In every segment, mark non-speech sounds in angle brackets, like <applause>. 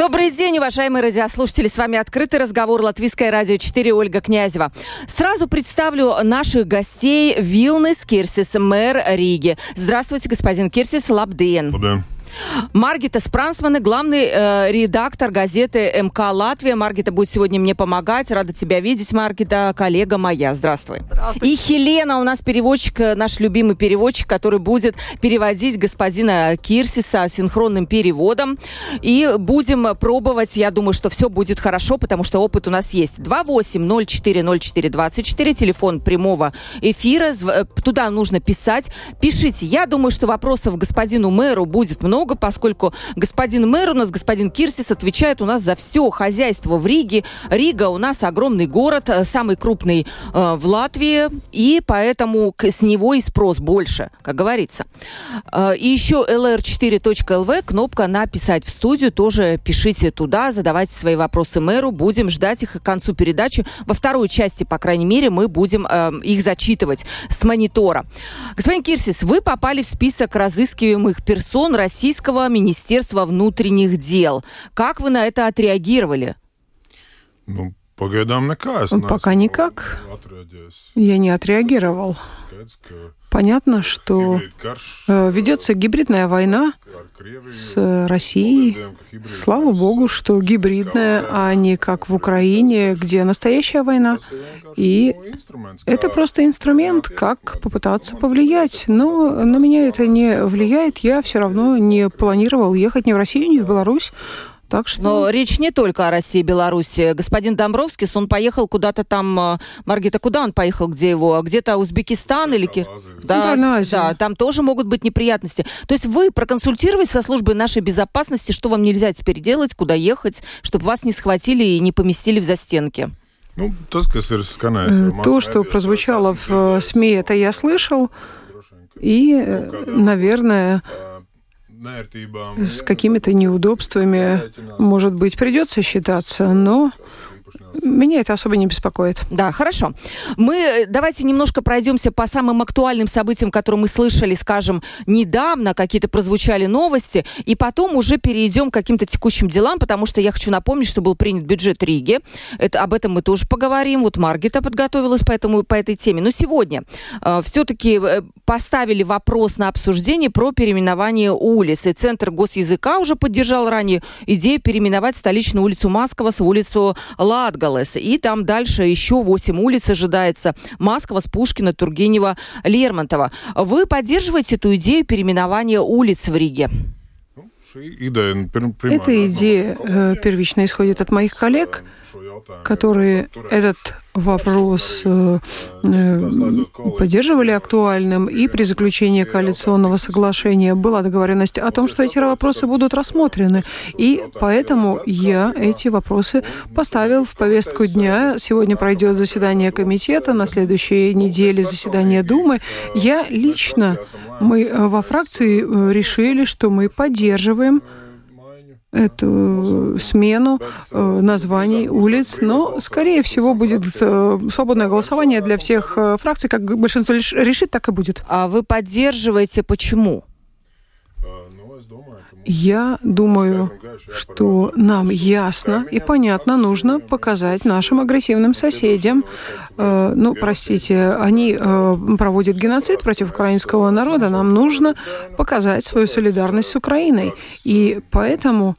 Добрый день, уважаемые радиослушатели. С вами открытый разговор Латвийское радио 4 Ольга Князева. Сразу представлю наших гостей Вилнес Кирсис, мэр Риги. Здравствуйте, господин Кирсис, лабден. Лабден. Маргита Спрансмана, главный э, редактор газеты МК «Латвия». Маргита будет сегодня мне помогать. Рада тебя видеть, Маргита, коллега моя. Здравствуй. Здравствуйте. И Хелена у нас переводчик, э, наш любимый переводчик, который будет переводить господина Кирсиса синхронным переводом. И будем пробовать, я думаю, что все будет хорошо, потому что опыт у нас есть. 28040424, телефон прямого эфира. Э, Туда нужно писать. Пишите. Я думаю, что вопросов господину мэру будет много, поскольку господин мэр у нас, господин Кирсис, отвечает у нас за все хозяйство в Риге. Рига у нас огромный город, э, самый крупный э, в Латвии, и поэтому с него и спрос больше, как говорится. Э, и еще lr4.lv, кнопка «Написать в студию», тоже пишите туда, задавайте свои вопросы мэру, будем ждать их к концу передачи. Во второй части, по крайней мере, мы будем э, их зачитывать с монитора. Господин Кирсис, вы попали в список разыскиваемых персон Российского Министерства внутренних дел. Как вы на это отреагировали? Pagaidām nekā. Es Un пока никак. Я не отреагировал. Понятно, что э, ведется гибридная война с Россией. Слава богу, что гибридная, а не как в Украине, где настоящая война. И Это просто инструмент, как попытаться повлиять. Но на меня это не влияет. Я все равно не планировал ехать ни в Россию, ни в Беларусь. Так что... Но речь не только о России и Беларуси. Господин Домбровский, он поехал куда-то там... э, Маргита, куда он поехал? Где его? Где-то Узбекистан или... Кир-. Да, да, там тоже могут быть неприятности. То есть вы проконсультировались со службой нашей безопасности, что вам нельзя теперь делать, куда ехать, чтобы вас не схватили и не поместили в застенки? Jau То, что прозвучало в э, СМИ, это я слышал. И, э, наверное, с какими-то неудобствами, может быть, придется считаться, но меня это особо не беспокоит. Да, хорошо. Мы э, давайте немножко пройдемся по самым актуальным событиям, которые мы слышали, скажем, недавно, какие-то прозвучали новости, и потом уже перейдем к каким-то текущим делам, потому что я хочу напомнить, что был принят бюджет Риги. Это, об этом мы тоже поговорим. Вот Маргита подготовилась по, этому, по этой теме. Но сегодня э, все-таки э, поставили вопрос на обсуждение про переименование улиц. И Центр госязыка уже поддержал ранее идею переименовать столичную улицу Маскова в улицу Ладгалес. И там дальше еще 8 улиц ожидается. Маскова, Пушкина, Тургенева, Лермонтова. Вы поддерживаете эту идею переименования улиц в Риге? Primāri Эта идея э, первично исходит от моих коллег, которые этот вопрос э, э, поддерживали актуальным, и при заключении коалиционного соглашения была договоренность о том, что эти вопросы будут рассмотрены. И поэтому я эти вопросы поставил в повестку дня. Сегодня пройдет заседание комитета, на следующей неделе заседание Думы. Я лично, мы э, во фракции решили, что мы поддерживаем. Эту смену э, названий улиц, но, скорее всего, будет э, свободное голосование для всех э, фракций. Как большинство решит, так и будет. А вы поддерживаете почему? Я думаю, что нам ясно и понятно нужно показать нашим агрессивным соседям, э, ну, простите, они э, проводят геноцид против украинского народа, нам нужно показать свою солидарность с Украиной. И поэтому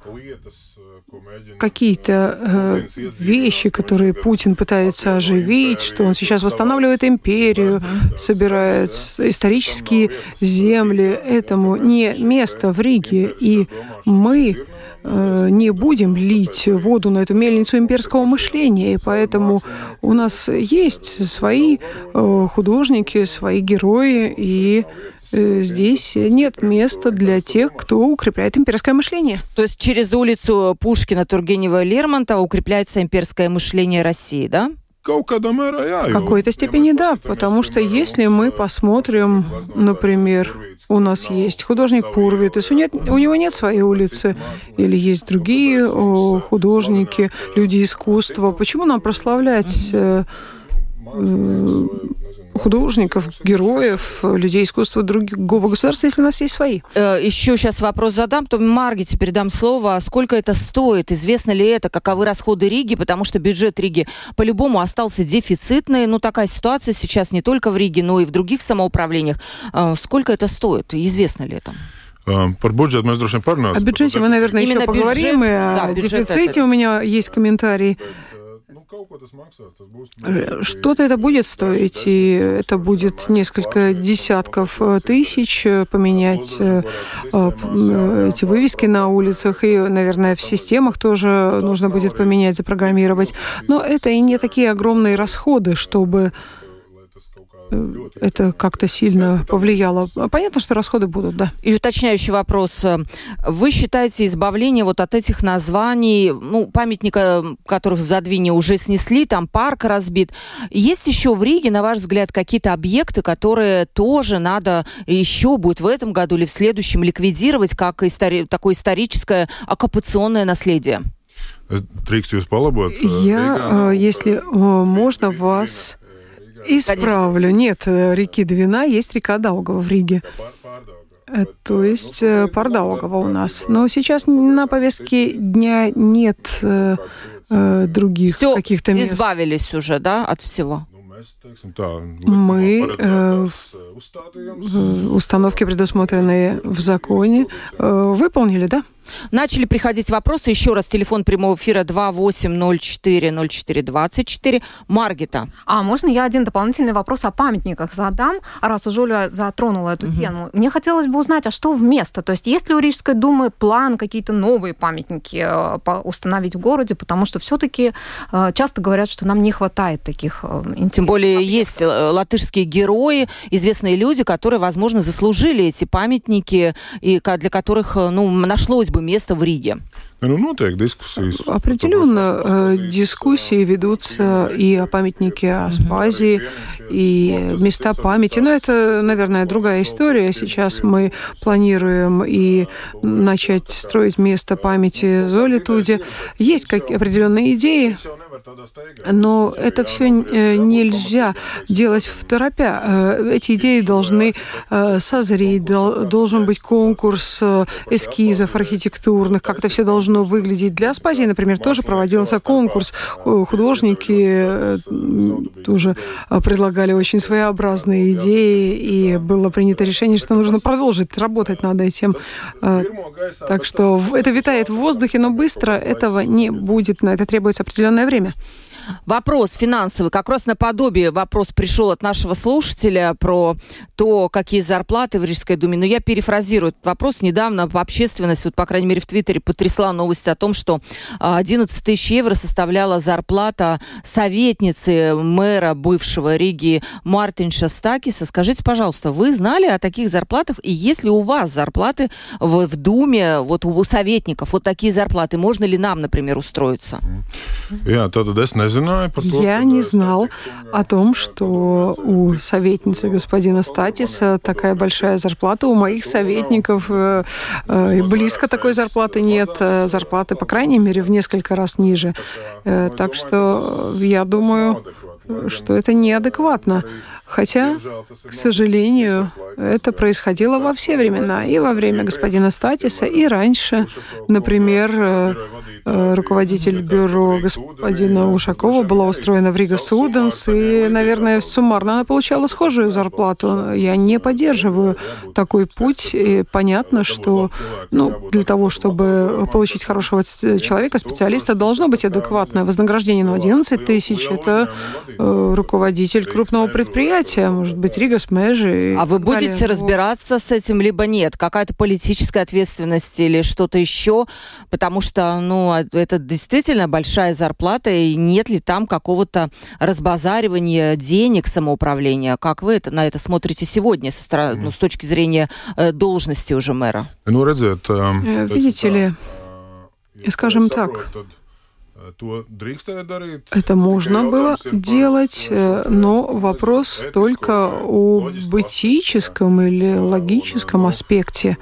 какие-то э, вещи, которые Путин пытается оживить, что он сейчас восстанавливает империю, собирает исторические земли, этому не место в Риге. И мы э, не будем лить воду на эту мельницу имперского мышления, и поэтому у нас есть свои э, художники, свои герои, и здесь нет места для тех, кто укрепляет имперское мышление. То есть через улицу Пушкина, Тургенева, Лермонтова укрепляется имперское мышление России, да? В какой-то степени да, потому что если мы посмотрим, например, у нас есть художник Пурвитес, у, нет, у него нет своей улицы, или есть другие о, художники, люди искусства. Почему нам прославлять э, э, художников, героев, людей искусства другого государства, если у нас есть свои. Э, еще сейчас вопрос задам, то Маргите передам слово. Сколько это стоит? Известно ли это? Каковы расходы Риги? Потому что бюджет Риги по-любому остался дефицитный. Ну, такая ситуация сейчас не только в Риге, но и в других самоуправлениях. Э, сколько это стоит? Известно ли это? Par budžetu mēs droši vien О бюджете мы, наверное, Именно еще поговорим. Бюджет, и о да, дефиците это... у меня есть комментарий. Э, что-то это будет стоить, и это будет несколько десятков э, тысяч э, поменять эти вывески на улицах, и, наверное, в системах тоже нужно будет поменять, запрограммировать. Но это и не такие огромные расходы, чтобы это как-то сильно повлияло. Понятно, что расходы будут, да. И уточняющий вопрос. Вы считаете избавление вот от этих названий, ну, памятника, который в Задвине уже снесли, там парк разбит. Есть еще в Риге, на ваш взгляд, какие-то объекты, которые тоже надо еще будет в этом году или в следующем ликвидировать, как истори- такое историческое оккупационное наследие? Я, э, если э, можно вас Исправлю. Нет, э, реки Двина есть река Даугава в Риге. Э, то есть э, Пардаугова у нас. Но сейчас на повестке дня нет э, других каких-то мест. избавились уже, да, от всего? Мы э, установки, предусмотренные в законе, э, выполнили, да? Начали приходить вопросы. Еще раз, телефон прямого эфира 28040424. Маргита. А можно я один дополнительный вопрос о памятниках задам, раз уж Оля затронула эту угу. тему? Мне хотелось бы узнать, а что вместо? То есть есть ли у Рижской думы план какие-то новые памятники э, установить в городе? Потому что все-таки э, часто говорят, что нам не хватает таких интересных Тем более памятников. есть э, латышские герои, известные люди, которые, возможно, заслужили эти памятники, и для которых ну, нашлось бы место в Риге? Ну, diskusijas. Определенно э, дискуссии ведутся и о памятнике Аспазии, и места памяти. Но это, наверное, другая история. Сейчас мы планируем и начать строить место памяти Золитуде. Есть как определенные идеи, но это все э, нельзя делать в торопя. Э, эти идеи должны созреть, должен быть конкурс эскизов архитектурных, как это все должно выглядеть. Для Аспазии, например, тоже проводился конкурс. Художники э, тоже э, предлагали очень своеобразные идеи, и было принято решение, что нужно продолжить работать над этим. Э, так что это витает в воздухе, но быстро этого не будет. На это требуется определенное время. Вопрос финансовый, как раз наподобие вопрос пришел от нашего слушателя про то, какие зарплаты в Рижской думе. Но я перефразирую этот вопрос. Недавно общественность, вот по крайней мере в Твиттере, потрясла новость о том, что 11 а, тысяч евро составляла зарплата советницы мэра бывшего Риги Мартинша Стакиса. Скажите, пожалуйста, вы знали о таких зарплатах? И есть ли у вас зарплаты в, в Думе, вот у советников, вот такие зарплаты? Можно ли нам, например, устроиться? Я, тогда я не знал о том, что у советницы господина Статиса такая большая зарплата. У моих советников э, э, близко такой зарплаты нет. Э, зарплаты, по крайней мере, в несколько раз ниже. Так что я думаю, что это неадекватно. Хотя, к сожалению, это происходило во все времена, и во время господина Статиса, и раньше. Например, Э, руководитель бюро господина Ушакова была устроена в Рига Суденс, и, наверное, суммарно она получала схожую зарплату. Я не поддерживаю такой путь, и понятно, что ну, для того, чтобы получить хорошего человека, специалиста, должно быть адекватное вознаграждение. Но 11 тысяч – это э, руководитель крупного предприятия, может быть, Ригас Межи. А вы будете далее. разбираться с этим, либо нет? Какая-то политическая ответственность или что-то еще? Потому что, ну, а это действительно большая зарплата, и нет ли там какого-то разбазаривания денег самоуправления? Как вы это, на это смотрите сегодня со стороны, ну, с точки зрения э, должности уже мэра? Ну, это, э, Видите ли, скажем так. Это можно было делать, э, но вопрос только о этическом или логическом аспекте.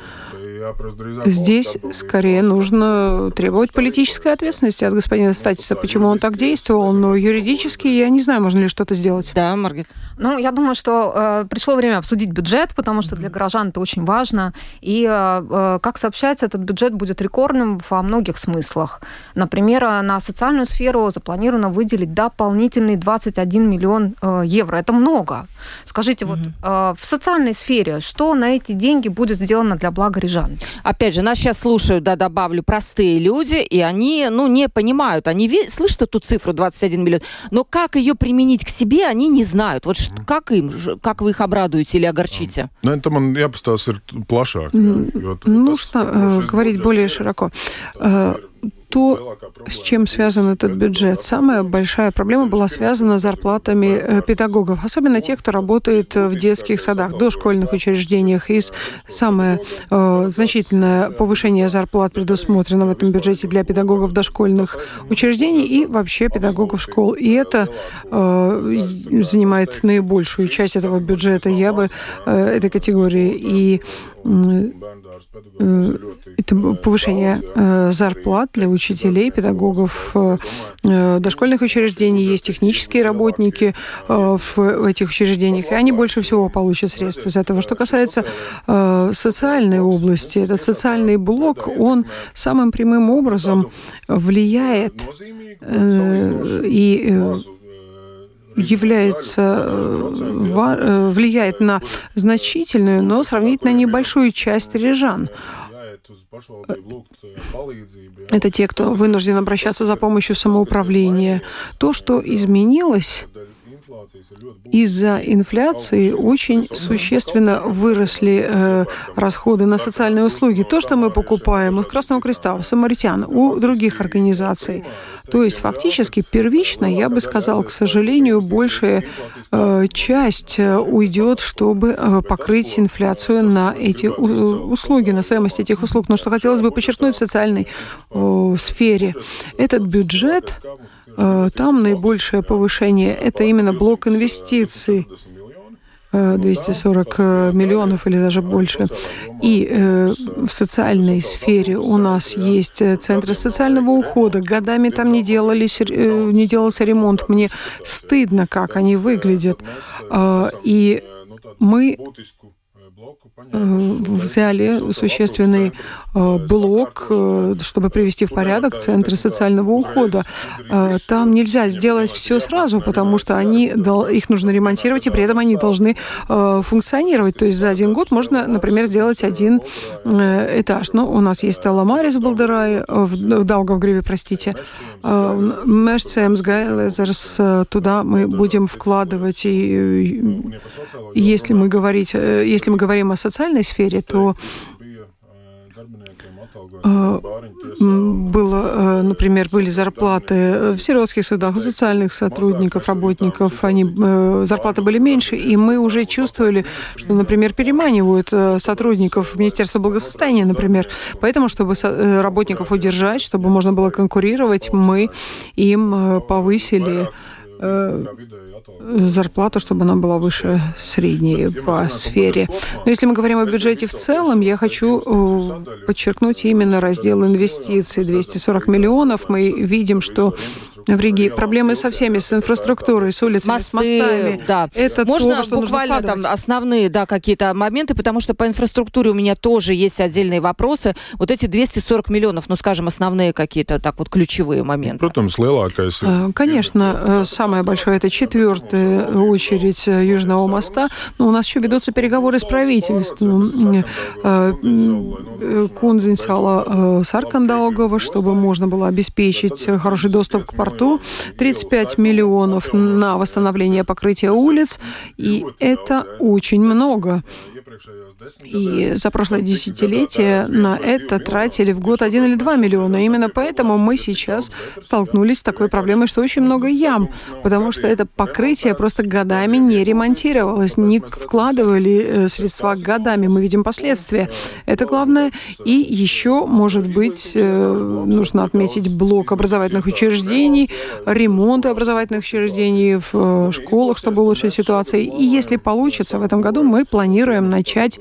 Здесь скорее нужно требовать политической ответственности от господина Статиса, почему он так действовал, но юридически я не знаю, можно ли что-то сделать. Да, Маргит. Ну, я думаю, что э, пришло время обсудить бюджет, потому что для горожан это очень важно. И, э, э, как сообщается, этот бюджет будет рекордным во многих смыслах. Например, э, на социальную сферу запланировано выделить дополнительные 21 миллион э, евро. Это много. Скажите, mm-hmm. вот э, в социальной сфере что на эти деньги будет сделано для блага рижан? Опять же, нас сейчас слушают, да, добавлю, простые люди, и они, ну, не понимают. Они ви- слышат эту цифру 21 миллион, но как ее применить к себе, они не знают. Вот что, как им, как вы их обрадуете или огорчите? Nē, tam man jāpastāsta ir plašāk. Нужно э, говорить более широко. То, с чем связан этот бюджет. Самая большая проблема была связана с зарплатами э, педагогов, особенно тех, кто работает в детских садах, дошкольных учреждениях. И самое э, значительное повышение зарплат предусмотрено в этом бюджете для педагогов дошкольных учреждений и вообще педагогов школ. И это э, занимает наибольшую часть этого бюджета, я бы, э, этой категории. И это повышение э, зарплат для учителей, педагогов э, дошкольных учреждений, есть технические работники в этих учреждениях, и они больше всего получат средств из этого. Что касается социальной области, этот социальный блок, он самым прямым образом влияет и является, влияет на значительную, но сравнительно небольшую часть рижан. Это те, кто вынужден обращаться за помощью самоуправления. То, что изменилось, из-за инфляции очень существенно выросли э, расходы на социальные услуги. То, что мы покупаем у Красного Креста, у Самаритян, у других организаций. То есть фактически первично, я бы сказал, к сожалению, большая э, часть э, уйдет, чтобы э, покрыть инфляцию на эти услуги, на стоимость этих услуг. Но что хотелось бы подчеркнуть в социальной э, сфере, этот бюджет там наибольшее повышение – это именно блок инвестиций. 240 э, миллионов или даже больше. И э, в социальной сфере у нас есть центры социального ухода. Годами там не, делались, э, не делался ремонт. Мне стыдно, как они выглядят. Э, и мы Э, взяли существенный э, блок, э, чтобы привести в порядок центры социального ухода. Там нельзя сделать все сразу, потому что они, их нужно ремонтировать, и при этом они должны функционировать. То есть за один год можно, например, сделать один этаж. Ну, у нас есть Таламарис в Балдерае, в Даугавгриве, простите. Мэшцем Сгайлезерс, туда мы будем вкладывать, и если мы говорить, если мы говорим о социальной сфере, то э, было, э, например, были зарплаты в сиротских судах, у социальных сотрудников, работников, они, э, зарплаты были меньше, и мы уже чувствовали, что, например, переманивают сотрудников Министерства благосостояния, например. Поэтому, чтобы работников удержать, чтобы можно было конкурировать, мы им повысили зарплату, чтобы она была выше средней по сфере. Но если мы говорим о бюджете в целом, я хочу э, подчеркнуть именно раздел инвестиций. 240 миллионов. Мы видим, что в Риге проблемы со всеми, с инфраструктурой, с улицами, Мосты, с мостами. Да. Это Можно то, что буквально там основные да, какие-то моменты, потому что по инфраструктуре у меня тоже есть отдельные вопросы. Вот эти 240 миллионов, ну, скажем, основные какие-то так вот ключевые моменты. Protams, lielākais ir... Конечно, э, самое большое это четвертая очередь э, Южного моста. Но у нас еще ведутся переговоры с правительством. Э, Кунзинсала Саркандаугова, чтобы можно было обеспечить хороший доступ к порту, 35 миллионов на восстановление покрытия улиц, и это очень много. И за прошлое десятилетие на это тратили в год один или два миллиона. Именно поэтому мы сейчас столкнулись с такой проблемой, что очень много ям, потому что это покрытие просто годами не ремонтировалось, не вкладывали э, средства годами. Мы видим последствия. Это главное. И еще, может быть, э, нужно отметить блок образовательных учреждений, ремонты образовательных учреждений в э, школах, чтобы улучшить ситуацию. И если получится, в этом году мы планируем начать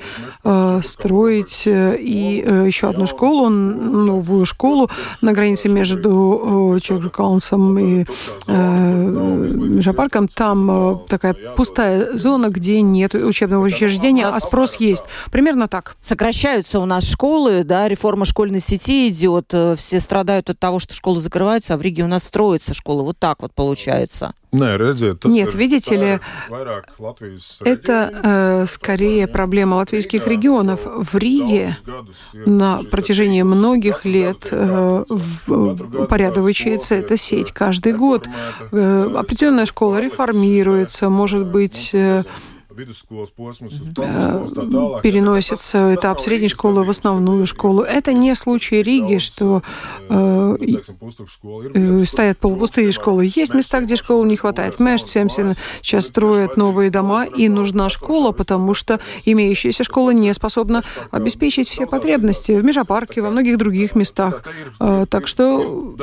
строить э, и э, еще одну школу, новую школу на границе между э, Чекркалансом и э, Жапарком. Там э, такая пустая зона, где нет учебного учреждения, а спрос есть. Примерно так. Сокращаются у нас школы, да, реформа школьной сети идет, э, все страдают от того, что школы закрываются, а в Риге у нас строится школа. Вот так вот получается. Нет, видите ли, это э, скорее проблема латвийских регионов. В Риге на протяжении многих лет э, упорядочивается эта сеть каждый год. Э, определенная школа реформируется, может быть, э, переносится этап средней школы в основную школу. Это не случай Риги, что э, э, стоят полупустые школы. Есть места, где школы не хватает. Мэш сейчас строят новые дома, и нужна школа, потому что имеющаяся школа не способна обеспечить все потребности в Межапарке, во многих других местах. Э, так что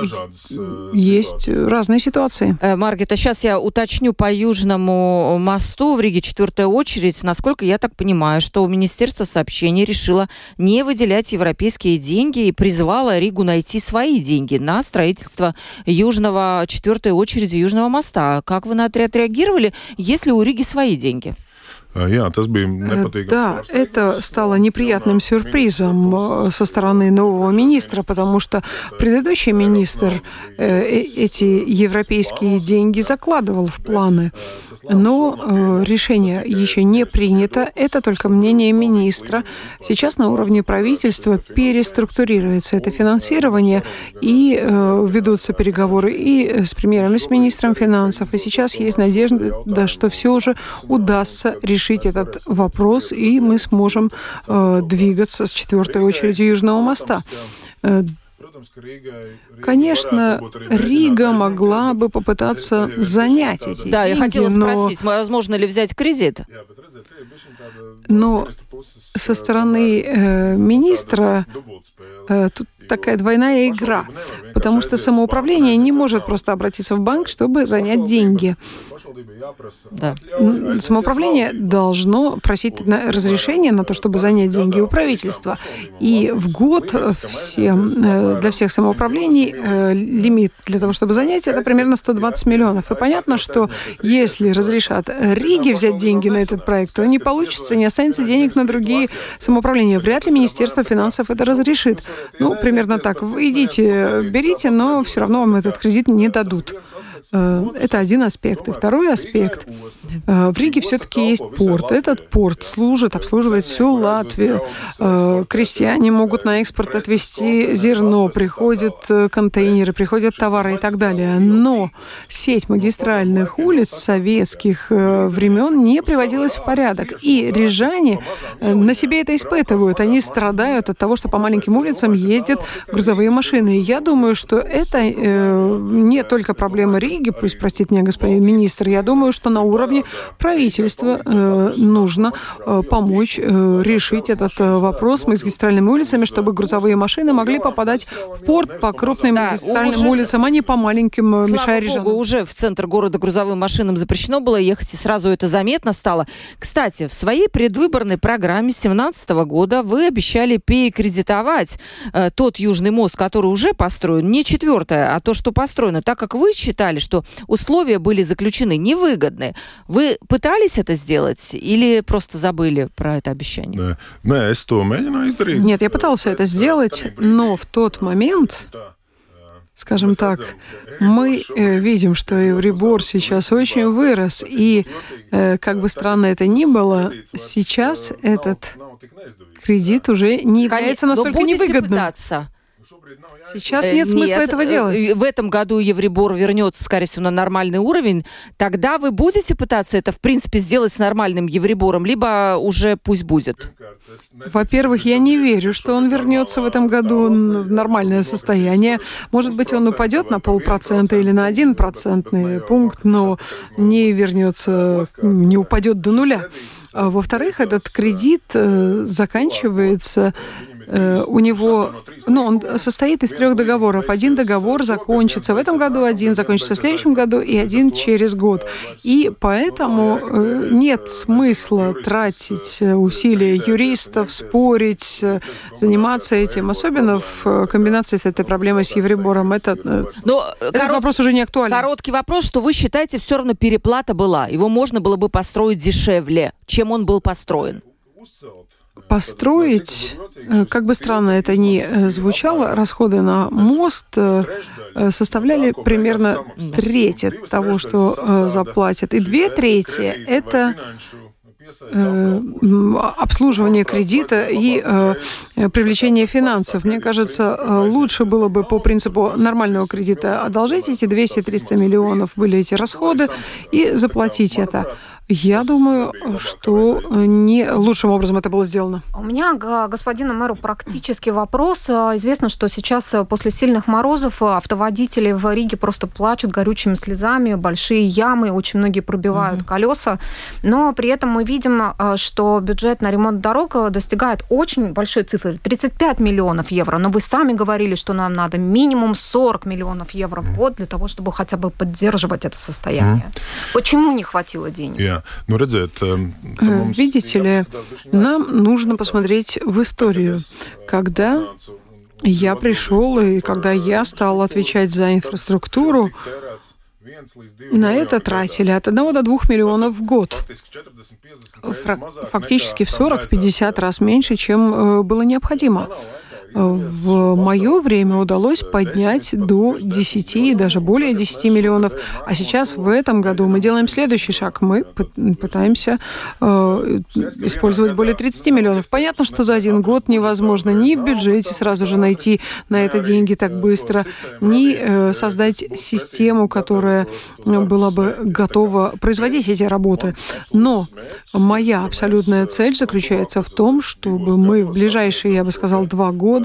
есть разные ситуации. Маргита, сейчас я уточню по Южному мосту в Риге 4 первая очередь, насколько я так понимаю, что Министерство сообщений решило не выделять европейские деньги и призвало Ригу найти свои деньги на строительство южного, четвертой очереди Южного моста. Как вы на это отреагировали, если у Риги свои деньги? Jā, tas bija nepatīkami. Да, это стало неприятным сюрпризом э, со стороны нового министра, потому что предыдущий министр э, эти европейские деньги закладывал в планы. Но э, решение еще не принято. Это только мнение министра. Сейчас на уровне правительства переструктурируется это финансирование и э, ведутся переговоры и с премьером, и с министром финансов. И сейчас есть надежда, да, что все уже удастся решить этот вопрос, и мы сможем э, двигаться с четвертой очередью Южного моста. Э, Конечно, Рига могла бы попытаться занять эти Да, деньги, я хотела но... спросить, возможно ли взять кредит? Но со стороны э, министра э, тут такая двойная игра, потому что самоуправление не может просто обратиться в банк, чтобы занять деньги. Да. Самоуправление должно просить разрешение на то, чтобы занять деньги у правительства. И в год всем, э, для всех самоуправлений э, лимит для того, чтобы занять, это примерно 120 миллионов. И понятно, что если разрешат Риге взять деньги на этот проект, то не получится, не останется денег на другие самоуправления. Вряд ли Министерство финансов это разрешит. Ну, примерно так. Вы идите, берите, но все равно вам этот кредит не дадут. Э, это один аспект. И второй аспект. Э, в Риге все-таки есть порт. Этот порт служит, обслуживает всю Латвию. Э, крестьяне могут на экспорт отвезти зерно, приходят контейнеры, приходят товары и так далее. Но сеть магистральных улиц советских времен не приводилась в порядок. И рижане на себе это испытывают. Они страдают от того, что по маленьким улицам ездят грузовые машины. И я думаю, что это не только проблема Риги, Риге, пусть простит меня господин министр, я думаю, что на уровне правительства э, нужно э, помочь э, решить этот э, вопрос. С магистральными улицами, чтобы грузовые машины могли попадать в порт по крупным да, магистральным уже... улицам, а не по маленьким, э, мешая Богу, уже в центр города грузовым машинам запрещено было ехать, и сразу это заметно стало. Кстати, в своей предвыборной программе 2017 года вы обещали перекредитовать э, тот Южный мост, который уже построен, не четвертое, а то, что построено, так как вы считали, что условия были заключены невыгодные. Вы пытались это сделать или просто забыли про это обещание? Нет, я пытался это сделать, но в тот момент скажем так, мы э, видим, что Евребор сейчас очень вырос, и э, как бы странно это ни было, сейчас этот кредит уже не является настолько невыгодным. Пытаться. Сейчас Э, нет смысла нет, этого э, делать. В этом году Евробор вернется, скорее всего, на нормальный уровень. Тогда вы будете пытаться это, в принципе, сделать с нормальным Евробором, либо уже пусть будет? Во-первых, я не верю, что он вернется в этом году в нормальное состояние. Может быть, он упадет на полпроцента или на один процентный пункт, но не вернется, не упадет до нуля. А Во-вторых, этот кредит э, заканчивается э, у него, ну, он состоит из трех договоров. Один договор закончится в этом году, один закончится в следующем году и один через год. И поэтому э, нет смысла тратить э, усилия юристов, спорить, э, заниматься этим, особенно в э, комбинации с этой проблемой с Евробором. Это, э, Но э, этот корот- вопрос уже не актуален. Короткий вопрос, что вы считаете, все равно переплата была. Его можно было бы построить дешевле, чем он был построен. Построить, э, как бы странно это ни э, звучало, расходы на мост э, составляли примерно треть от того, что заплатят. И две трети – это обслуживание кредита и привлечение финансов. Мне кажется, лучше было бы по принципу нормального кредита одолжить эти 200-300 миллионов, были эти расходы, и заплатить это. Я думаю, что не лучшим образом это было сделано. У меня к господину мэру практический вопрос. А, Известно, что сейчас э, после сильных морозов э, автоводители в Риге просто плачут горючими слезами, большие ямы, очень многие пробивают колеса. Но при этом мы видим, э, что бюджет на ремонт дорог достигает очень большой цифры 35 миллионов евро. Но вы сами говорили, что нам надо минимум 40 миллионов евро в год для того, чтобы хотя бы поддерживать это состояние. Почему не хватило денег? Redziet, um, Э, mums Видите ли, нам нужно посмотреть в историю. Когда я пришел и когда я стал отвечать за инфраструктуру, на это тратили от 1 до 2 миллионов в год. Фактически в 40-50 раз меньше, чем э, было необходимо. В мое время удалось поднять до 10 и даже более 10 миллионов. А сейчас в этом году мы делаем следующий шаг. Мы пы- пытаемся э, использовать более 30 миллионов. Понятно, что за один год невозможно ни в бюджете сразу же найти на это деньги так быстро, ни э, создать систему, которая была бы готова производить эти работы. Но моя абсолютная цель заключается в том, чтобы мы в ближайшие, я бы сказал, два года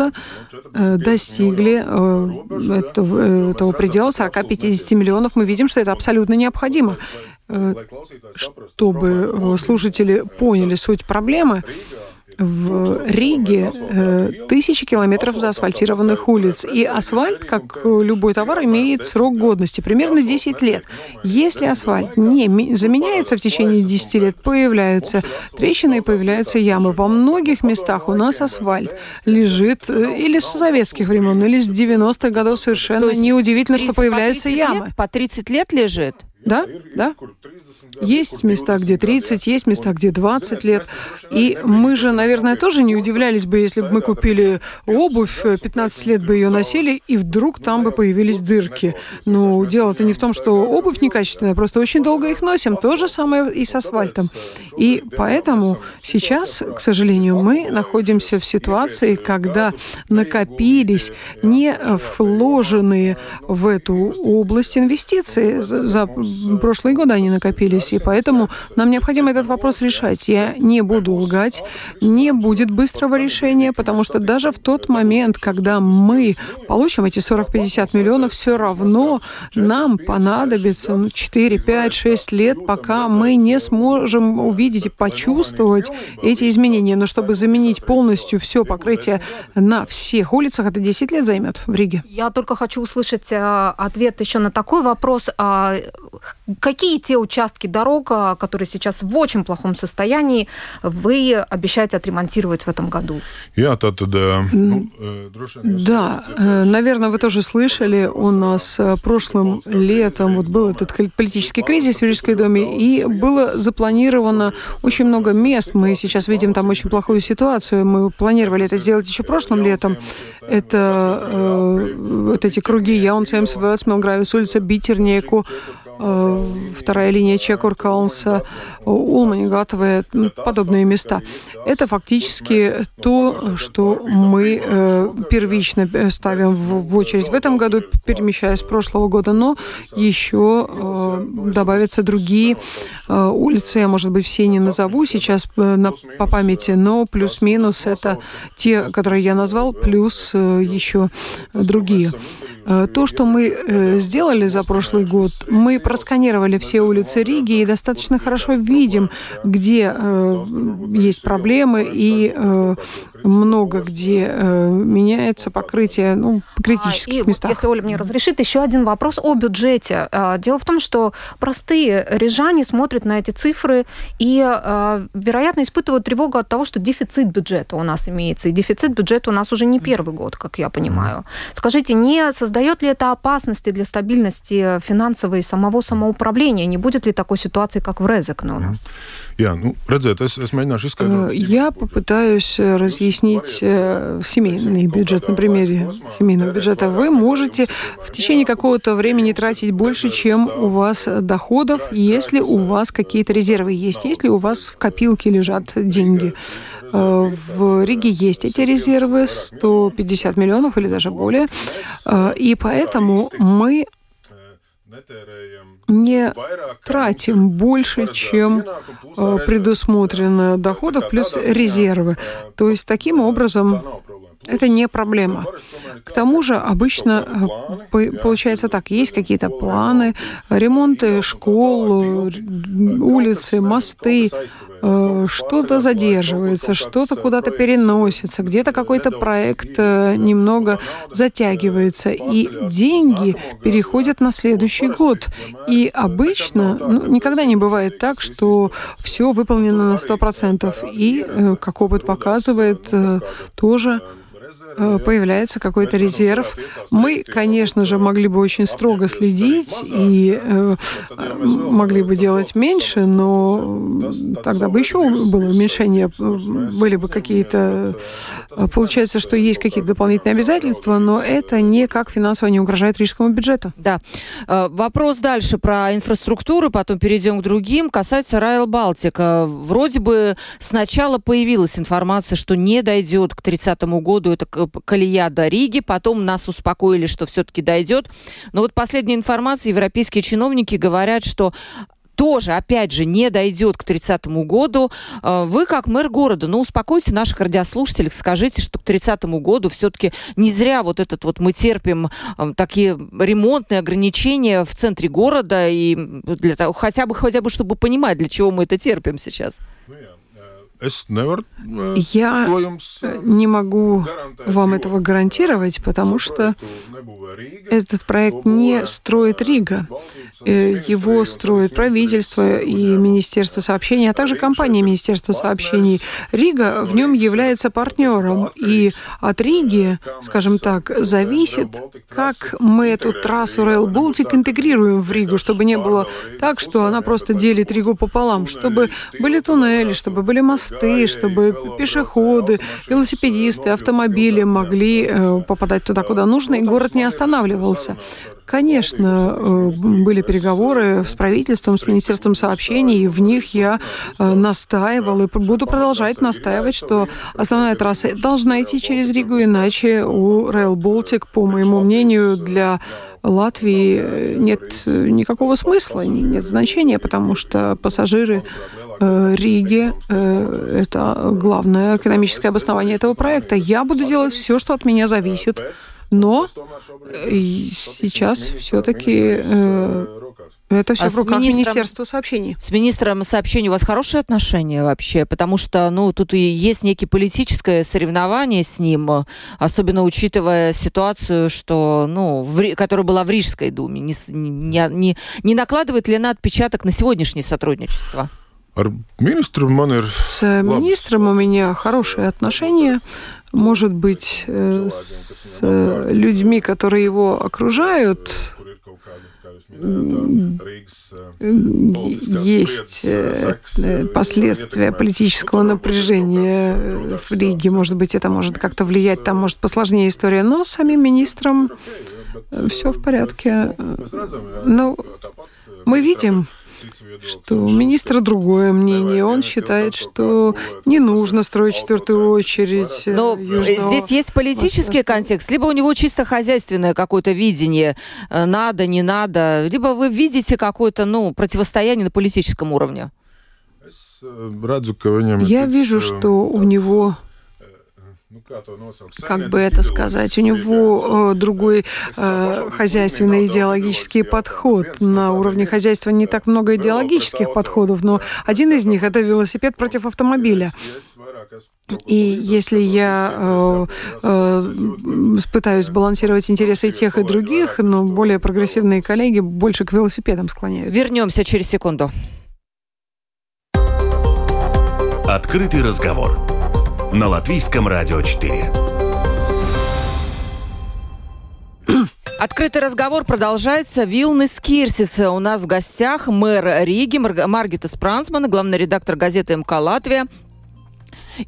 э, достигли э, этого, э, этого предела 40-50 миллионов. Мы видим, что это абсолютно необходимо. Э, Чтобы э, слушатели поняли суть проблемы, в Риге э, тысячи километров заасфальтированных улиц. И асфальт, как любой товар, имеет срок годности, примерно 10 лет. Если асфальт не заменяется в течение 10 лет, появляются трещины и появляются ямы. Во многих местах у нас асфальт лежит э, или с советских времен, или с 90-х годов совершенно неудивительно, что 30 по появляются 30 ямы. лет- по 30 лет лежит? Да, да. Есть места, где 30, есть места, где 20 лет. И мы же, наверное, тоже не удивлялись бы, если бы мы купили обувь, э, 15 лет бы ее носили, и вдруг там бы появились дырки. Но дело-то не в том, что обувь некачественная, просто очень долго их носим. То же самое и с асфальтом. И поэтому сейчас, к сожалению, мы находимся в ситуации, когда накопились не вложенные в эту область инвестиции. За прошлые годы они накопились, и поэтому нам необходимо этот вопрос решать. Я не буду лгать, не будет быстрого решения, потому что даже в тот момент, когда мы получим эти 40-50 миллионов, все равно нам понадобится ну, 4, 5, 6 лет, пока мы не сможем увидеть и почувствовать эти изменения. Но чтобы заменить полностью все покрытие на всех улицах, это 10 лет займет в Риге. Я только хочу услышать э, ответ еще на такой вопрос. Какие те участки дорог, которые сейчас в очень плохом состоянии, вы обещаете отремонтировать в этом году? Droši vien jūs Да, zināt, э, наверное, вы тоже слышали, у нас э, прошлым летом вот был этот политический кризис в Рижской доме, и было запланировано очень много мест. Мы сейчас видим там очень плохую ситуацию. Мы планировали это сделать еще прошлым летом. Это э, вот эти круги Яунцемс, Велс, Мелгравис, улица Битернеку, вторая линия Чекуркалнса, Улмани, Гатовые, подобные места. Это фактически то, что мы первично ставим в очередь в этом году, перемещаясь с прошлого года, но еще добавятся другие улицы, я, может быть, все не назову сейчас по памяти, но плюс-минус это те, которые я назвал, плюс еще другие. Э, то, что мы э, сделали за прошлый год, мы просканировали все улицы Риги и достаточно хорошо видим, где э, есть проблемы и много где меняется покрытие ну, в критических а, и местах. Если Оля мне разрешит, еще один вопрос о бюджете. Дело в том, что простые рижане смотрят на эти цифры и, вероятно, испытывают тревогу от того, что дефицит бюджета у нас имеется. И дефицит бюджета у нас уже не первый год, как я понимаю. Скажите, не создает ли это опасности для стабильности финансовой самого самоуправления? Не будет ли такой ситуации, как в Резекне у нас? Jā, nu, redziet, es, es mēģināšu izskaidrot. Я попытаюсь разъяснить э, семейный бюджет на примере семейного бюджета. Вы можете в течение какого-то времени тратить больше, чем у вас доходов, если у вас какие-то резервы есть, если у вас в копилке лежат деньги. Э, в Риге есть эти резервы, 150 миллионов или даже более. Э, и поэтому мы не тратим больше, чем э, предусмотрено доходов плюс резервы. То есть таким образом это не проблема. К тому же обычно получается так, есть какие-то планы, ремонты школ, улицы, мосты, Э, что-то задерживается, что-то куда-то переносится, где-то какой-то проект э, немного затягивается, и деньги переходят на следующий год. И обычно ну, никогда не бывает так, что все выполнено на 100%. И, э, как опыт показывает, тоже Э, появляется какой-то резерв. Мы, конечно же, могли бы очень строго следить и э, могли бы делать меньше, но тогда бы еще было уменьшение, были бы какие-то... Получается, что есть какие-то дополнительные обязательства, но это никак финансово не угрожает рижскому бюджету. Да. Э, вопрос дальше про инфраструктуру, потом перейдем к другим. Касается Райл Балтика. Вроде бы сначала появилась информация, что не дойдет к 30 году это колея до Риги, потом нас успокоили, что все-таки дойдет. Но вот последняя информация, европейские чиновники говорят, что тоже, опять же, не дойдет к 30 году. Э, вы, как мэр города, ну, успокойте наших радиослушателей, скажите, что к 30 году все-таки не зря вот этот вот мы терпим э, такие ремонтные ограничения в центре города, и для того, хотя бы, хотя бы, чтобы понимать, для чего мы это терпим сейчас. Ну, я не могу вам этого гарантировать, потому что этот проект не строит Рига. Э, его строит правительство и Министерство сообщений, а также компания Министерства сообщений. Рига в нем является партнером, и от Риги, скажем так, зависит, как мы эту трассу Rail Baltic интегрируем в Ригу, чтобы не было так, что она просто делит Ригу пополам, чтобы были туннели, чтобы были мосты, чтобы пешеходы, велосипедисты, автомобили могли э, попадать туда, куда нужно, и город не останавливался. Конечно, э, были переговоры с правительством, с Министерством сообщений, и в них я э, настаивал и буду продолжать настаивать, что основная трасса должна идти через Ригу, иначе у Rail Baltic, по моему мнению, для Латвии нет никакого смысла, нет значения, потому что пассажиры Риги – это главное экономическое обоснование этого проекта. Я буду делать все, что от меня зависит, но сейчас все-таки э, это все а в руках Министерства сообщений. С министром сообщений у вас хорошие отношения вообще? Потому что, ну, тут и есть некие политическое соревнование с ним, особенно учитывая ситуацию, что, ну, в, которая была в Рижской думе. Не, не, не, не накладывает ли она отпечаток на сегодняшнее сотрудничество? С министром у меня хорошие отношения может быть, э, с людьми, которые его окружают, есть э, последствия политического напряжения в Риге. Может быть, это может как-то влиять, там может посложнее история. Но самим министром все в порядке. Ну, мы видим, что у министра другое мнение. Он считает, что не нужно строить четвертую очередь. Э, Но южного... здесь есть политический контекст, либо у него чисто хозяйственное какое-то видение, э, надо, не надо, либо вы видите какое-то ну, противостояние на политическом уровне. Я вижу, что у него как бы это сказать, у него э, другой э, хозяйственный идеологический подход. На уровне хозяйства не так много идеологических подходов, но один из них это велосипед против автомобиля. И если я э, э, пытаюсь балансировать интересы тех и других, но более прогрессивные коллеги больше к велосипедам склоняют. Вернемся через секунду. Открытый разговор на Латвийском радио 4. Открытый разговор продолжается. Вилнес Кирсис у нас в гостях, мэр Риги Маргита Спрансман, главный редактор газеты МК «Латвия»,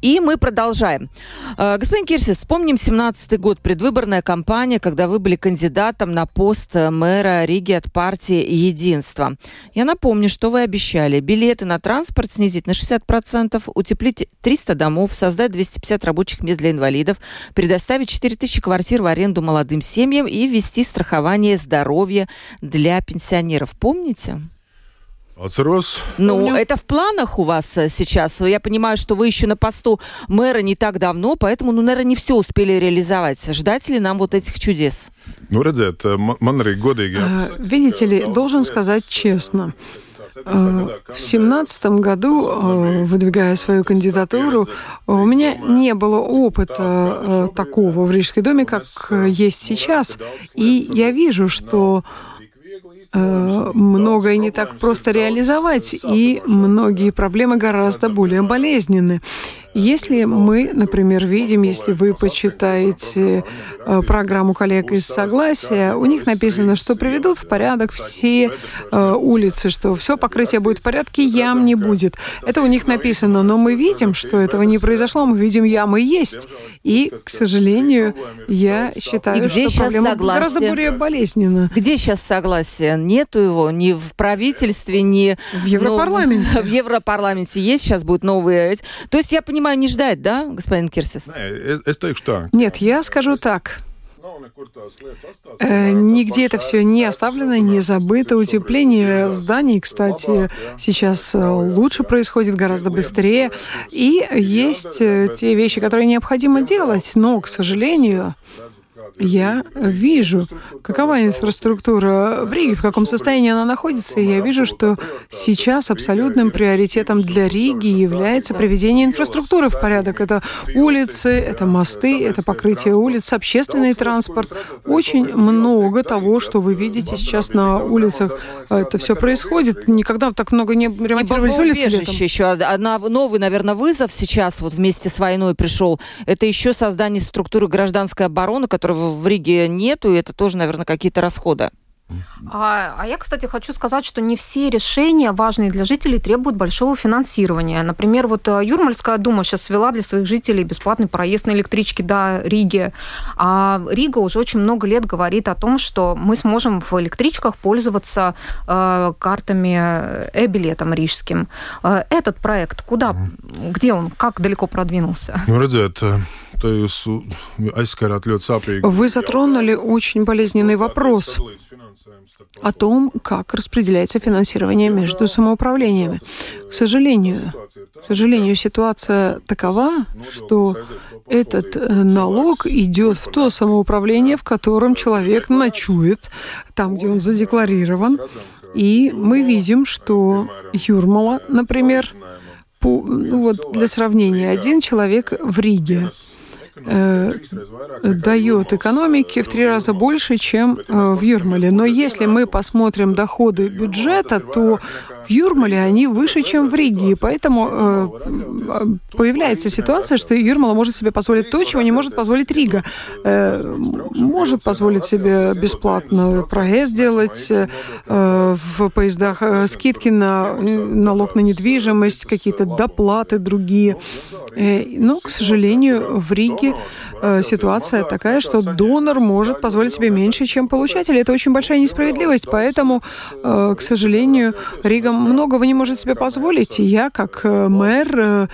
и мы продолжаем. Э, господин Кирсис, вспомним 17 год, предвыборная кампания, когда вы были кандидатом на пост мэра Риги от партии «Единство». Я напомню, что вы обещали билеты на транспорт снизить на 60%, утеплить 300 домов, создать 250 рабочих мест для инвалидов, предоставить 4000 квартир в аренду молодым семьям и ввести страхование здоровья для пенсионеров. Помните? Отцерос. Ну, Помню. это в планах у вас э, сейчас. Я понимаю, что вы еще на посту мэра не так давно, поэтому, ну, наверное, не все успели реализовать. Ждать ли нам вот этих чудес? Ну, рedzēt, man arī godīgi jāpasaka. Видите ли, должен сказать честно. Э, в семнадцатом году, э, выдвигая свою кандидатуру, у меня не было опыта такого в Рижской доме, как есть сейчас. И я вижу, что Э, многое не так просто реализовать, и многие проблемы гораздо более болезненны. Если мы, например, видим, если вы почитаете э, программу коллег из Согласия, у них написано, что приведут в порядок все э, улицы, что все покрытие будет в порядке, ям не будет. Это у них написано, но мы видим, что этого не произошло, мы видим, ямы есть. И, к сожалению, я считаю, И где что проблема согласие? гораздо более болезненна. Где сейчас согласие? Нету его ни в правительстве, ни... В Европарламенте. Ну, в Европарламенте есть, сейчас будет новые... То есть я понимаю, понимаю, не ждать, да, господин Кирсис? Нет, я скажу так. Э, нигде это все не оставлено, не забыто. Утепление зданий, кстати, сейчас э, лучше происходит, гораздо быстрее. И есть э, те вещи, которые необходимо делать, но, к сожалению, я вижу, какова инфраструктура в Риге, в каком состоянии она находится, и я вижу, что сейчас абсолютным приоритетом для Риги является приведение инфраструктуры в порядок. Это улицы, это мосты, это покрытие улиц, общественный транспорт. Очень много того, что вы видите сейчас на улицах. Это все происходит. Никогда так много не ремонтировались улицы. Летом. еще. Одна, новый, наверное, вызов сейчас вот вместе с войной пришел. Это еще создание структуры гражданской обороны, которая в Риге нету, и это тоже, наверное, какие-то расходы. А, а я, кстати, хочу сказать, что не все решения, важные для жителей, требуют большого финансирования. Например, вот э, Юрмальская дума сейчас свела для своих жителей бесплатный проезд на электричке до Риги. А Рига уже очень много лет говорит о том, что мы сможем в электричках пользоваться э, картами э-билетом рижским. Э, этот проект, куда, где он, как далеко продвинулся? Ну, это вы затронули очень болезненный вопрос о том, как распределяется финансирование между самоуправлениями. К сожалению, к сожалению, ситуация такова, что этот э, налог идет в то самоуправление, в котором человек ночует, там, где он задекларирован. И мы видим, что Юрмала, например, по, ну вот для сравнения, один человек в Риге дает экономике в три раза больше, чем э, в Юрмале. Но если мы посмотрим доходы бюджета, то в Юрмале они выше, чем в Риге. И поэтому э, появляется ситуация, что Юрмала может себе позволить то, чего не может позволить Рига. Э, может позволить себе бесплатно проезд делать э, в поездах, э, скидки на налог на недвижимость, какие-то доплаты другие. Э, но, к сожалению, в Риге Риге э, ситуация такая, что донор может позволить себе меньше, чем получатель. Это очень большая несправедливость, поэтому, э, к сожалению, Рига многого не может себе позволить. И я, как э, мэр, э,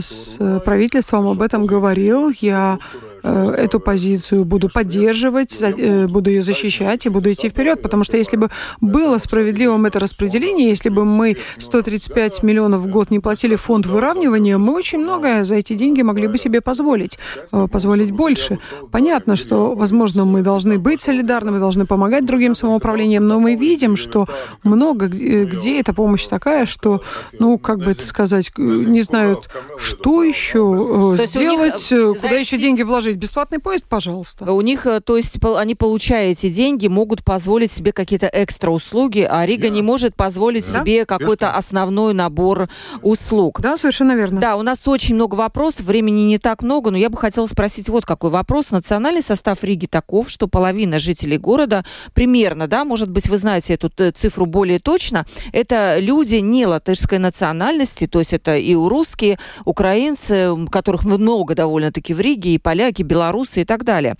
с правительством об этом говорил. Я эту позицию буду поддерживать, э, буду ее защищать и буду идти вперед, потому что если бы было справедливым это распределение, если бы мы 135 миллионов в год не платили фонд выравнивания, мы очень многое за эти деньги могли бы себе позволить, э, позволить больше. Понятно, что, возможно, мы должны быть солидарны, мы должны помогать другим самоуправлениям, но мы видим, что много где эта помощь такая, что, ну, как бы это сказать, не знают, что еще сделать, куда еще деньги вложить предложить бесплатный поезд, пожалуйста. У них, э, то есть, они, получая эти деньги, могут позволить себе какие-то экстра услуги, а Рига yeah. не может позволить yeah. себе какой-то основной набор услуг. Да, совершенно верно. Да, у нас очень много вопросов, времени не так много, но я бы хотела спросить вот какой вопрос. Национальный состав Риги таков, что половина жителей города примерно, да, может быть, вы знаете эту цифру более точно, это люди не латышской национальности, то есть это и русские, украинцы, которых много довольно-таки в Риге, и поляки, поляки, белорусы и так далее.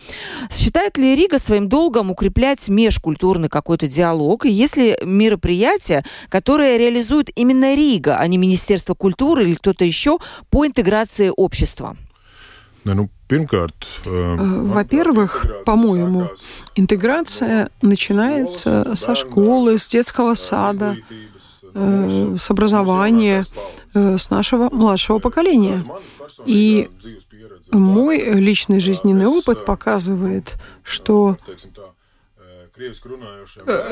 Считает ли Рига своим долгом укреплять межкультурный какой-то диалог? И если мероприятия, которые реализует именно Рига, а не Министерство культуры или кто-то еще по интеграции общества? Ну, э, во-первых, по-моему, интеграция начинается со школы, с детского сада, э, с образования, э, с нашего младшего поколения. И мой личный жизненный опыт показывает, что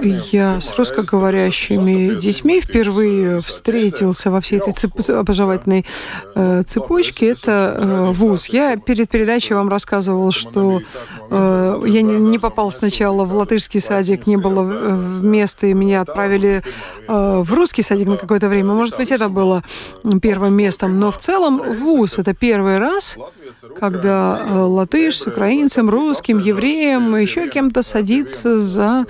я с русскоговорящими детьми впервые встретился во всей этой цеп... образовательной э, цепочке. Это э, вуз. Я перед передачей вам рассказывал, что э, я не, не попал сначала в латышский садик, не было места, и меня отправили э, в русский садик на какое-то время. Может быть, это было первым местом. Но в целом вуз — это первый раз, когда э, латыш с украинцем, русским, евреем, еще кем-то садится за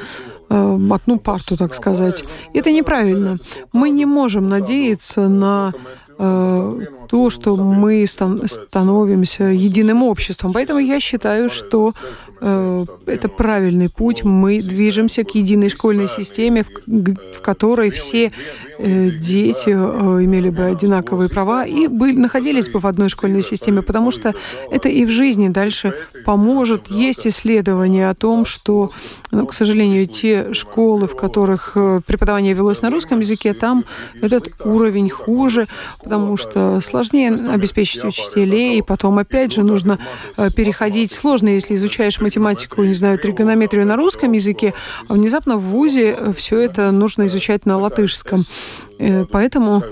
э, одну парту, так сказать. Это неправильно. Мы не можем надеяться на э, то, что мы стан- становимся единым обществом. Поэтому я считаю, что Э, это правильный путь. Мы движемся к единой школьной системе, в, в которой все дети э, имели бы одинаковые права и были, находились бы в одной школьной системе, потому что это и в жизни дальше поможет. Есть исследования о том, что, ну, к сожалению, те школы, в которых преподавание велось на русском языке, там этот уровень хуже, потому что сложнее обеспечить учителей, и потом, опять же, нужно переходить. Сложно, если изучаешь математику, не знаю, тригонометрию на русском языке, а внезапно в ВУЗе все это нужно изучать на латышском. Э, поэтому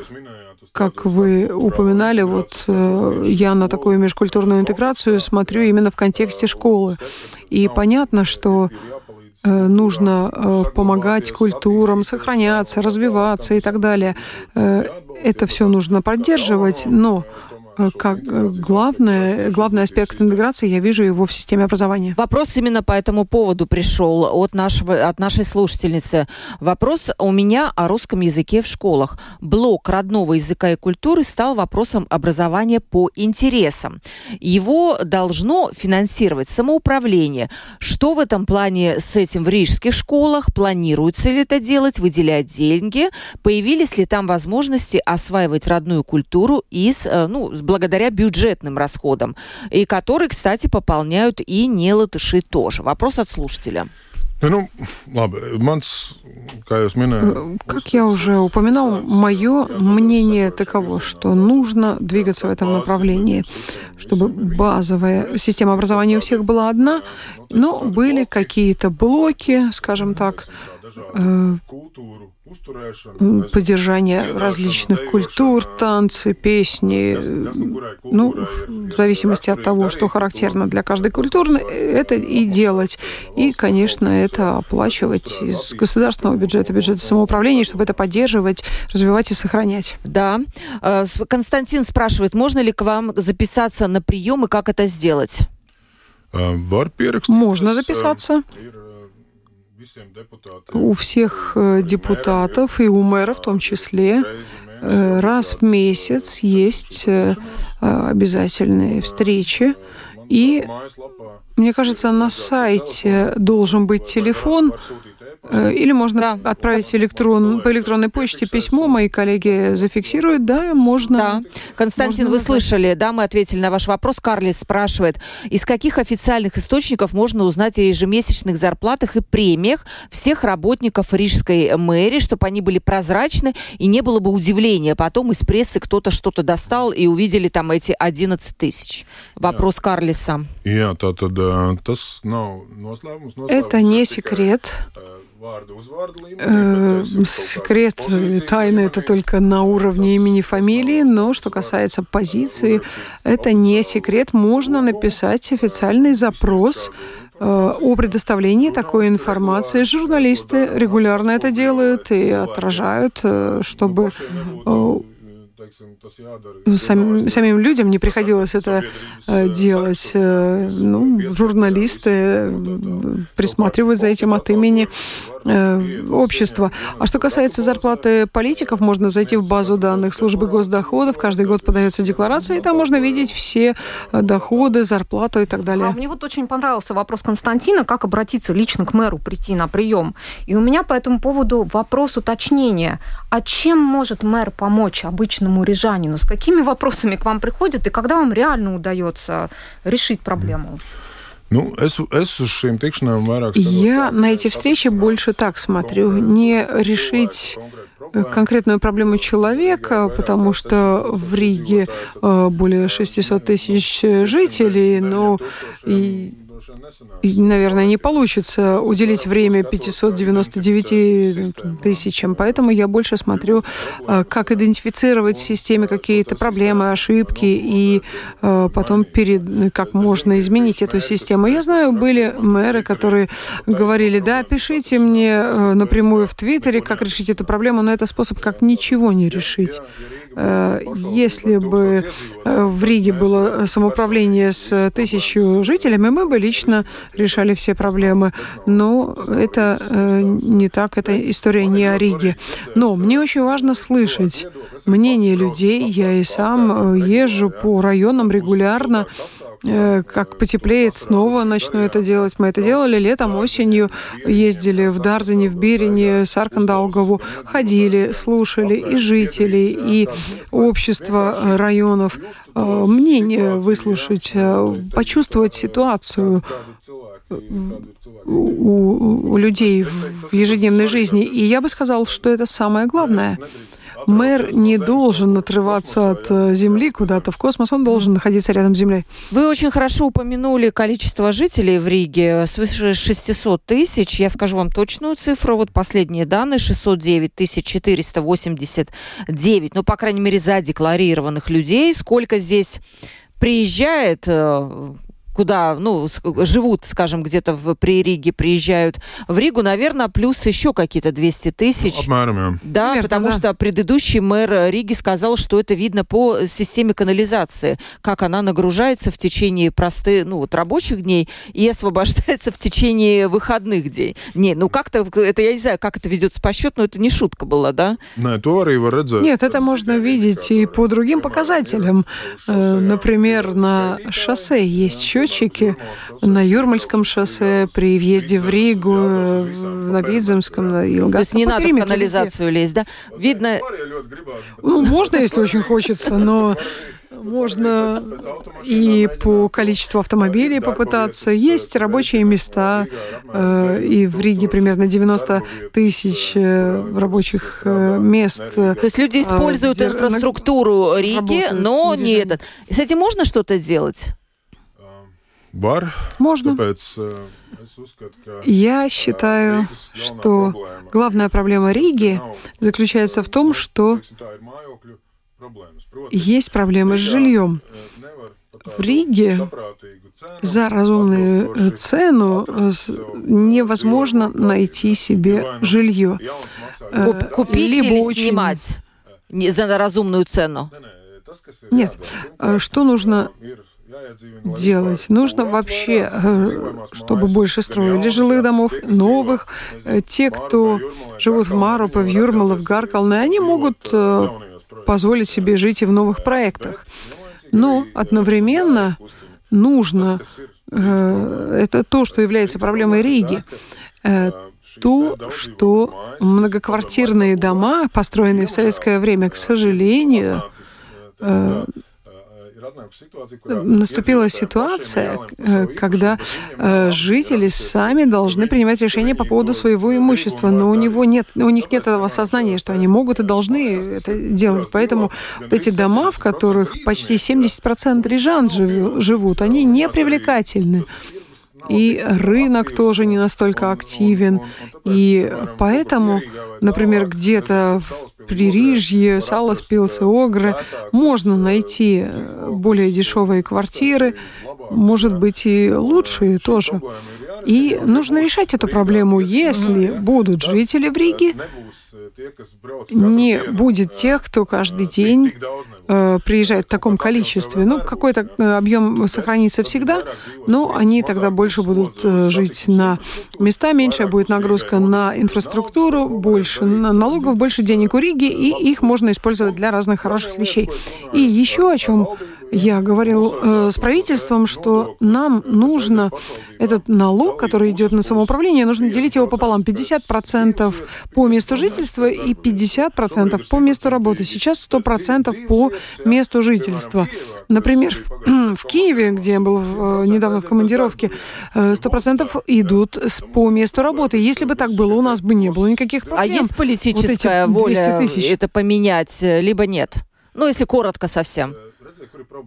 как вы упоминали, вот э, я на такую межкультурную интеграцию смотрю именно в контексте школы. И понятно, что э, нужно помогать культурам сохраняться, развиваться и так далее. Это все нужно поддерживать, но Э, как э, главное, главный аспект интеграции, я вижу его в системе образования. Вопрос именно по этому поводу пришел от, нашего, от нашей слушательницы. Вопрос у меня о русском языке в школах. Блок родного языка и культуры стал вопросом образования по интересам. Его должно финансировать самоуправление. Что в этом плане с этим в рижских школах? Планируется ли это делать? Выделять деньги? Появились ли там возможности осваивать родную культуру из, э, ну, благодаря бюджетным расходам, и которые, кстати, пополняют и не латыши тоже. Вопрос от слушателя. Ну, labi, mans, kā jūs minējāt... Как я уже упоминал, мое мнение таково, что нужно двигаться в этом направлении, чтобы базовая система образования у всех была одна, но были какие-то блоки, скажем так, э, поддержание различных культур, танцы, песни, ну, в зависимости от того, что характерно для каждой культуры, это и делать. И, конечно, это оплачивать из государственного бюджета, бюджета самоуправления, чтобы это поддерживать, развивать и сохранять. Да. Э, Константин спрашивает, можно ли к вам записаться на прием и как это сделать? Э, можно записаться. У всех депутатов и у мэра в том числе раз в месяц есть обязательные встречи, И, мне кажется, на сайте должен быть телефон, или можно да. отправить электрон, по электронной почте письмо, мои коллеги зафиксируют, да, можно. Да. Константин, можно вы слышали, да, мы ответили на ваш вопрос. Карлис спрашивает, из каких официальных источников можно узнать о ежемесячных зарплатах и премиях всех работников Рижской мэрии, чтобы они были прозрачны и не было бы удивления. Потом из прессы кто-то что-то достал и увидели там эти 11 тысяч. Вопрос Карлиса. Это не секрет. Э, секрет или тайна это только на уровне имени фамилии, но что касается позиции, это не секрет. Можно написать официальный запрос э, о предоставлении такой информации. Журналисты регулярно это делают и отражают, э, чтобы Сам, самим людям не приходилось это делать. Ну, журналисты присматривают за этим от имени общества. А что касается зарплаты политиков, можно зайти в базу данных службы госдоходов. Каждый год подается декларация, и там можно видеть все э, доходы, зарплату и так далее. А мне вот очень понравился вопрос Константина, как обратиться лично к мэру, прийти на прием. И у меня по этому поводу вопрос уточнения. А чем может мэр помочь обычному рижанину? С какими вопросами к вам приходят и когда вам реально удается решить проблему? Ну, es, es uz šīm tikšanām vairāk Я на эти встречи больше так смотрю. Не решить конкретную проблему человека, потому что в Риге э, более 600 тысяч жителей, но и, наверное, не получится уделить время 599 тысячам. Поэтому я больше смотрю, э, как идентифицировать в системе какие-то проблемы, ошибки, и э, потом перед, как можно изменить эту систему. Я знаю, были мэры, которые говорили, да, пишите мне э, напрямую в Твиттере, как решить эту проблему, но это способ, как ничего не решить. Э, если бы э, в Риге было самоуправление с тысячу жителями, мы бы лично решали все проблемы. Но это э, не так, эта история не о Риге. Но мне очень важно слышать мнение людей. Я и сам езжу по районам регулярно, Э, как потеплеет, снова начну это делать. Мы это делали летом, осенью, ездили в Дарзине, в Бирине, Саркандаугову, ходили, слушали и жителей, и общество районов, э, мнение выслушать, э, почувствовать ситуацию у людей в ежедневной жизни. И я бы сказал, что это самое главное. Мэр не должен отрываться от э, Земли куда-то в космос, он должен находиться рядом с Землей. Вы очень хорошо упомянули количество жителей в Риге, свыше 600 тысяч. Я скажу вам точную цифру. Вот последние данные, 609 489. Ну, по крайней мере, задекларированных людей. Сколько здесь приезжает э, куда, ну, живут, скажем, где-то в, при Риге, приезжают в Ригу, наверное, плюс еще какие-то 200 тысяч. Ну, да, Примерно, потому да. что предыдущий мэр Риги сказал, что это видно по системе канализации, как она нагружается в течение простых, ну, вот рабочих дней и освобождается в течение выходных дней. Не, ну как-то, это я не знаю, как это ведется по счету, но это не шутка была, да? Нет, это можно видеть и по другим показателям. Э, например, на шоссе есть счет счетчики на Юрмальском шоссе, при въезде в Ригу, на Видземском, на Илгаз. То есть не надо в канализацию лезть, да? Видно... Ну, можно, если очень хочется, но можно и по количеству автомобилей попытаться. Есть рабочие места, э, и в Риге примерно 90 тысяч э, рабочих э, мест. То есть люди используют инфраструктуру Риги, но не этот. С этим можно что-то делать? Бар. Можно. Э, Я считаю, что главная проблема Риги заключается в том, что есть проблемы с жильем. В Риге за разумную цену невозможно найти себе жилье. Купить Либо или очень... снимать за разумную цену? Нет. Что нужно делать. Нужно вообще, э, чтобы больше строили жилых домов, новых. Э, те, кто живут в Марупе, в Юрмале, в Гаркалне, они могут э, позволить себе жить и в новых проектах. Но одновременно нужно, э, это то, что является проблемой Риги, э, то, что многоквартирные дома, построенные в советское время, к сожалению, э, наступила ситуация, э, когда э, жители сами должны принимать решения по поводу своего имущества, но у него нет, у них нет этого сознания, что они могут и должны это делать. Поэтому вот эти дома, в которых почти 70% рижан живут, они не привлекательны и рынок тоже не настолько активен. И поэтому, например, где-то в Пририжье, Саласпилсе, Огры можно найти более дешевые квартиры, может быть и лучшие тоже. И нужно решать эту проблему, если будут жители в Риге, не будет тех, кто каждый день э, приезжает в таком количестве. Ну, какой-то э, объем сохранится всегда, но они тогда больше будут э, жить на места, меньшая будет нагрузка на инфраструктуру, больше налогов, больше денег у Риги, и их можно использовать для разных хороших вещей. И еще о чем я говорил э, с правительством, что нам нужно этот налог, который идет на самоуправление, нужно делить его пополам. 50% по месту жительства и 50% по месту работы. Сейчас 100% по месту жительства. Например, <clears throat> в Киеве, где я был в, э, недавно в командировке, 100% э, идут по месту работы. Если бы так было, у нас бы не было никаких проблем. А есть политическая вот воля это поменять, э, либо нет? Ну, если коротко совсем.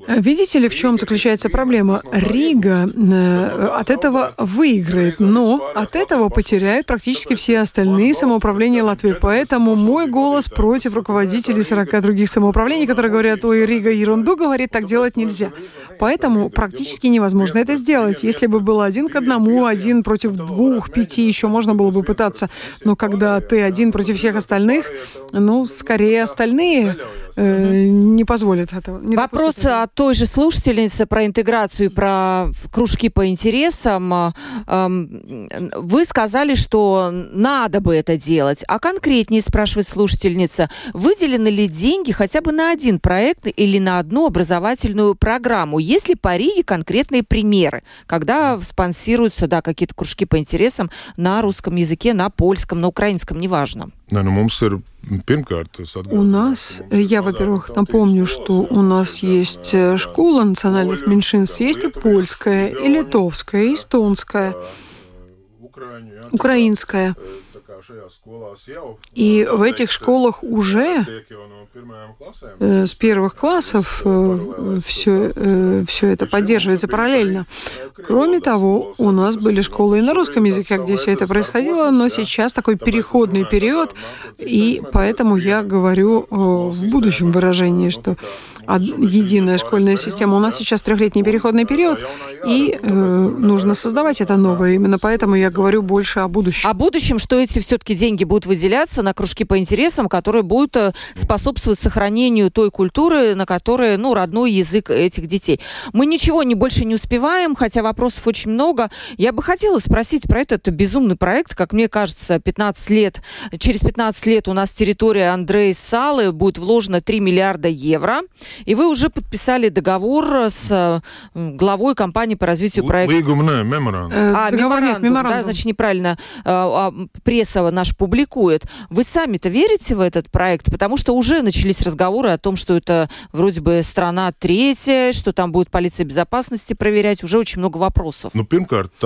Видите ли, в чем заключается проблема? Рига э, от этого выиграет, но от этого потеряют практически все остальные самоуправления Латвии. Поэтому мой голос против руководителей 40 других самоуправлений, которые говорят, ой, Рига ерунду говорит, так делать нельзя. Поэтому практически невозможно это сделать. Если бы было один к одному, один против двух, пяти, еще можно было бы пытаться. Но когда ты один против всех остальных, ну, скорее остальные э, не позволят этого. Не Вопрос от той же слушательницы про интеграцию про кружки по интересам. А, вы сказали, что надо бы это делать. А конкретнее, спрашивает слушательница, выделены ли деньги хотя бы на один проект или на одну образовательную программу? Есть ли по Риге конкретные примеры, когда спонсируются да, какие-то кружки по интересам на русском языке, на польском, на украинском, неважно? Не, ну, у нас, я, во-первых, напомню, что у нас есть э, школа национальных меньшинств, есть и польская, и литовская, и эстонская, украинская. И в этих школах уже э, с первых классов все, э, все это поддерживается параллельно. Кроме того, у нас были школы и на русском языке, где все это происходило, но сейчас такой переходный период, и поэтому я говорю в будущем выражении, что единая школьная система. У нас сейчас трехлетний переходный период, и э, нужно создавать это новое. Именно поэтому я говорю больше о будущем. О будущем, что эти все-таки деньги будут выделяться на кружки по интересам, которые будут э, способствовать сохранению той культуры, на которой, ну, родной язык этих детей. Мы ничего не больше не успеваем, хотя вопросов очень много. Я бы хотела спросить про этот безумный проект, как мне кажется, 15 лет, через 15 лет у нас территория Андрея Салы будет вложено 3 миллиарда евро. И вы уже подписали договор с э, главой компании по развитию проекта. Э, а, меморандум, меморандум, да, значит, неправильно э, а, пресса наш публикует. Вы сами-то верите в этот проект? Потому что уже начались разговоры о том, что это вроде бы страна третья, что там будет полиция безопасности проверять. Уже очень много вопросов. Ну,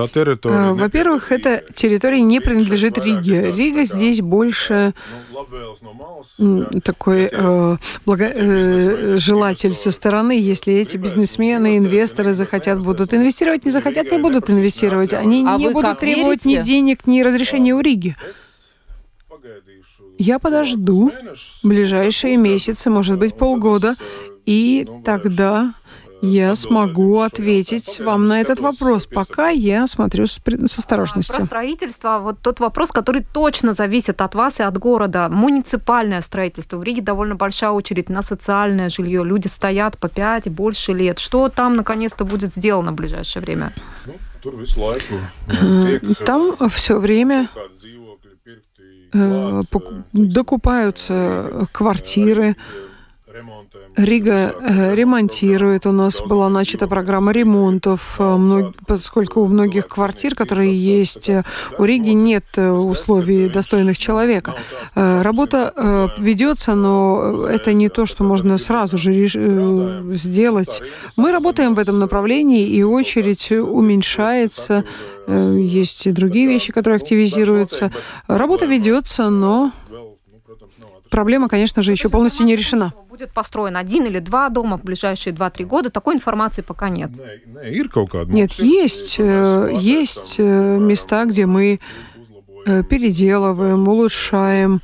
территория... Во-первых, эта территория не принадлежит Риге. Рига здесь больше такой э, благо, э, желатель со стороны, если эти бизнесмены, инвесторы захотят, будут инвестировать, не захотят, не будут инвестировать. Они а не будут требовать верите? ни денег, ни разрешения у Риги. Я подожду ближайшие месяцы, может быть, полгода, и тогда я смогу ответить вам на этот вопрос. Пока я смотрю с, с осторожностью. Про строительство, вот тот вопрос, который точно зависит от вас и от города. Муниципальное строительство. В Риге довольно большая очередь на социальное жилье. Люди стоят по 5 и больше лет. Что там наконец-то будет сделано в ближайшее время? Там все время э, докупаются квартиры, Рига э, ремонтирует. У нас была начата программа ремонтов, э, поскольку у многих квартир, которые есть э, у Риги, нет условий достойных человека. Работа ведется, но это не то, что можно сразу же сделать. Мы работаем в этом направлении, и очередь уменьшается. Есть и другие вещи, которые активизируются. Работа ведется, но проблема, конечно же, еще полностью не решена. Будет построен один или два дома в ближайшие 2-3 года. Такой информации пока нет. Нет, есть, э, есть э, места, где мы э, переделываем, улучшаем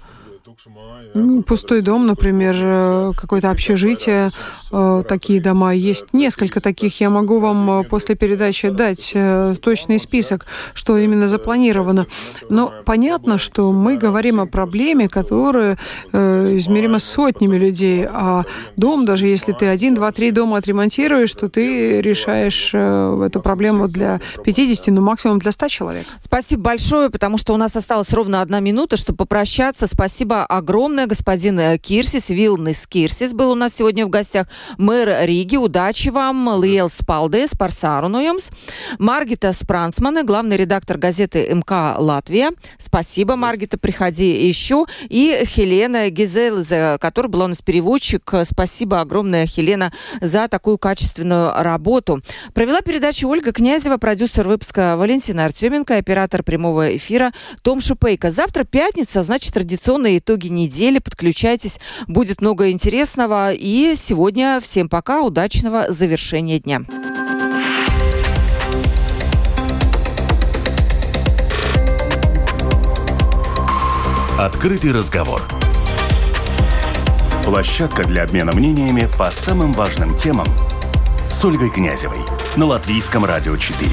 Пустой дом, например, какое-то общежитие, такие дома. Есть несколько таких. Я могу вам э, после передачи дать точный список, что именно запланировано. Но понятно, что мы говорим о проблеме, которая измерима сотнями людей. А дом, даже если ты один, два, три дома отремонтируешь, то ты решаешь эту проблему для 50, ну максимум для 100 человек. Спасибо большое, потому что у нас осталась ровно одна минута, чтобы попрощаться. Спасибо огромное господин э, Кирсис, Вилнис Кирсис был у нас сегодня в гостях. Мэр Риги, удачи вам. Лиелс Палдес, Парсарунуемс. Маргита Спрансмана, главный редактор газеты МК Латвия. Спасибо, Маргита, приходи еще. И Хелена Гизелзе, которая была у нас переводчик. Спасибо огромное, Хелена, за такую качественную работу. Провела передачу Ольга Князева, продюсер выпуска Валентина Артеменко, оператор прямого эфира Том Шипейко. Завтра пятница, значит, традиционные итоги недели. Подключайтесь, будет много интересного. И сегодня всем пока, удачного завершения дня. Открытый разговор. Площадка для обмена мнениями по самым важным темам с Ольгой Князевой на Латвийском радио 4.